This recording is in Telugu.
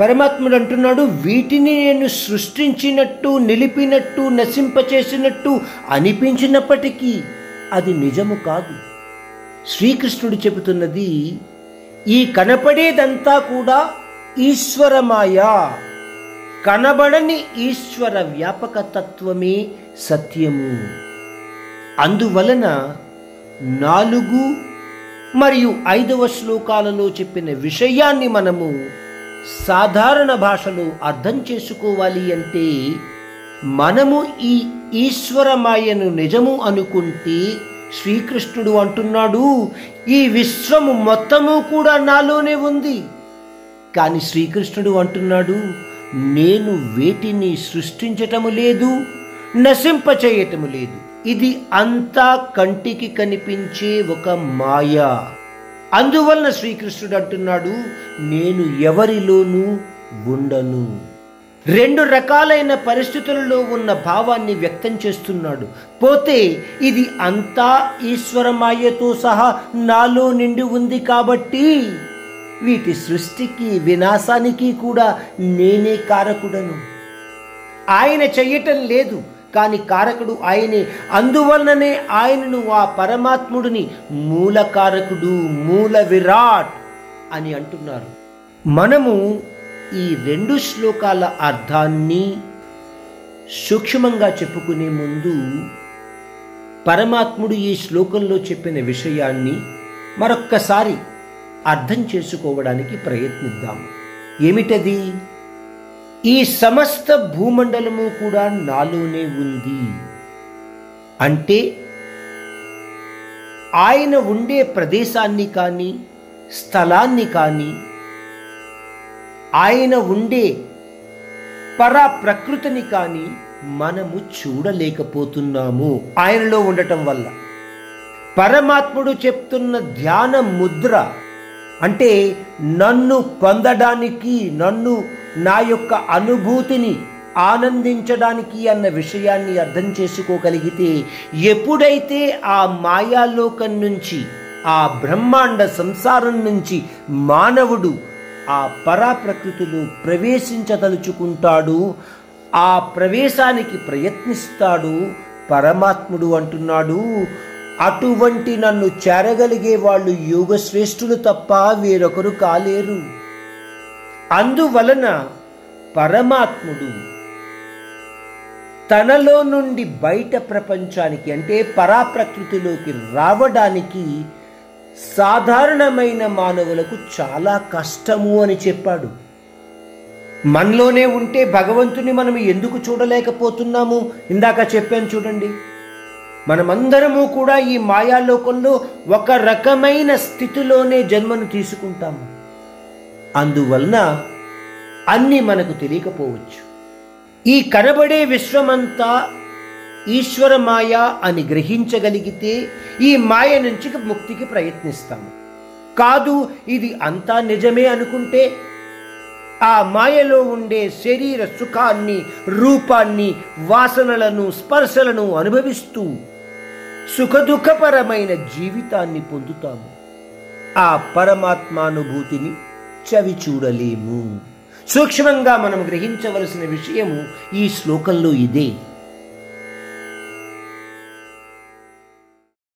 పరమాత్ముడు అంటున్నాడు వీటిని నేను సృష్టించినట్టు నిలిపినట్టు నశింపచేసినట్టు అనిపించినప్పటికీ అది నిజము కాదు. శ్రీకృష్ణుడు చెబుతున్నది ఈ కనపడేదంతా కూడా ఈశ్వరమాయ. కనబడని ఈశ్వర వ్యాపక తత్వమే సత్యము. అందువలన నాలుగు మరియు ఐదవ శ్లోకాలలో చెప్పిన విషయాన్ని మనము సాధారణ భాషలో అర్థం చేసుకోవాలి అంటే మనము ఈ ఈశ్వరమాయను నిజము అనుకుంటే శ్రీకృష్ణుడు అంటున్నాడు ఈ విశ్వము మొత్తము కూడా నాలోనే ఉంది. కానీ శ్రీకృష్ణుడు అంటున్నాడు నేను వేటిని సృష్టించటము లేదు నశింపచేయటము లేదు. ఇది అంతా కంటికి కనిపించే ఒక మాయ. అందువలన శ్రీకృష్ణుడు అంటున్నాడు నేను ఎవరిలోనూ ఉండను. రెండు రకాలైన పరిస్థితులలో ఉన్న భావాన్ని వ్యక్తం చేస్తున్నాడు. పోతే ఇది అంతా ఈశ్వరమాయతో సహా నాలో నిండి ఉంది కాబట్టి వీటి సృష్టికి వినాశానికి కూడా నేనే కారకుడను. ఆయన చెయ్యటం లేదు. కానీ కారకుడు ఆయనే. అందువలననే ఆయనను ఆ పరమాత్ముడిని మూల కారకుడు మూల విరాట్ అని అంటున్నారు. మనము ఈ రెండు శ్లోకాల అర్థాన్ని సూక్ష్మంగా చెప్పుకునే ముందు పరమాత్ముడు ఈ శ్లోకంలో చెప్పిన విషయాన్ని మరొక్కసారి అర్థం చేసుకోవడానికి ప్రయత్నిద్దాం. ఏమిటది? ఈ సమస్త భూమండలము కూడా నాలోనే ఉంది. అంటే ఆయన ఉండే ప్రదేశాన్ని కానీ స్థలాన్ని కానీ ఆయన ఉండే పరా ప్రకృతిని కానీ మనము చూడలేకపోతున్నాము ఆయనలో ఉండటం వల్ల. పరమాత్ముడు చెప్తున్న ధ్యాన ముద్ర అంటే నన్ను పొందడానికి నన్ను నా యొక్క అనుభూతిని ఆనందించడానికి అన్న విషయాన్ని అర్థం చేసుకోగలిగితే ఎప్పుడైతే ఆ మాయాలోకం నుంచి ఆ బ్రహ్మాండ సంసారం నుంచి మానవుడు ఆ పరాప్రకృతిలో ప్రవేశించదలుచుకుంటాడు ఆ ప్రవేశానికి ప్రయత్నిస్తాడు పరమాత్ముడు అంటున్నాడు అటువంటి నన్ను చేరగలిగే వాళ్ళు యోగశ్రేష్ఠులు తప్ప వేరొకరు కాలేరు. అందువలన పరమాత్ముడు తనలో నుండి బయట ప్రపంచానికి అంటే పరాప్రకృతిలోకి రావడానికి సాధారణమైన మానవులకు చాలా కష్టము అని చెప్పాడు. మనలోనే ఉంటే భగవంతుని మనం ఎందుకు చూడలేకపోతున్నాము? ఇందాక చెప్పాను చూడండి. మనమందరము కూడా ఈ మాయాలోకంలో ఒక రకమైన స్థితిలోనే జన్మను తీసుకుంటాము. అందువలన అన్నీ మనకు తెలియకపోవచ్చు. ఈ కనబడే విశ్వమంతా ఈశ్వర మాయ అని గ్రహించగలిగితే ఈ మాయ నుంచి ముక్తికి ప్రయత్నిస్తాము. కాదు ఇది అంతా నిజమే అనుకుంటే ఆ మాయలో ఉండే శరీర సుఖాన్ని రూపాన్ని వాసనలను స్పర్శలను అనుభవిస్తూ సుఖదుఖపరమైన జీవితాన్ని పొందుతాము. ఆ పరమాత్మానుభూతిని చవి చూడలేము. సూక్ష్మంగా మనం గ్రహించవలసిన విషయము ఈ శ్లోకంలో ఇదే.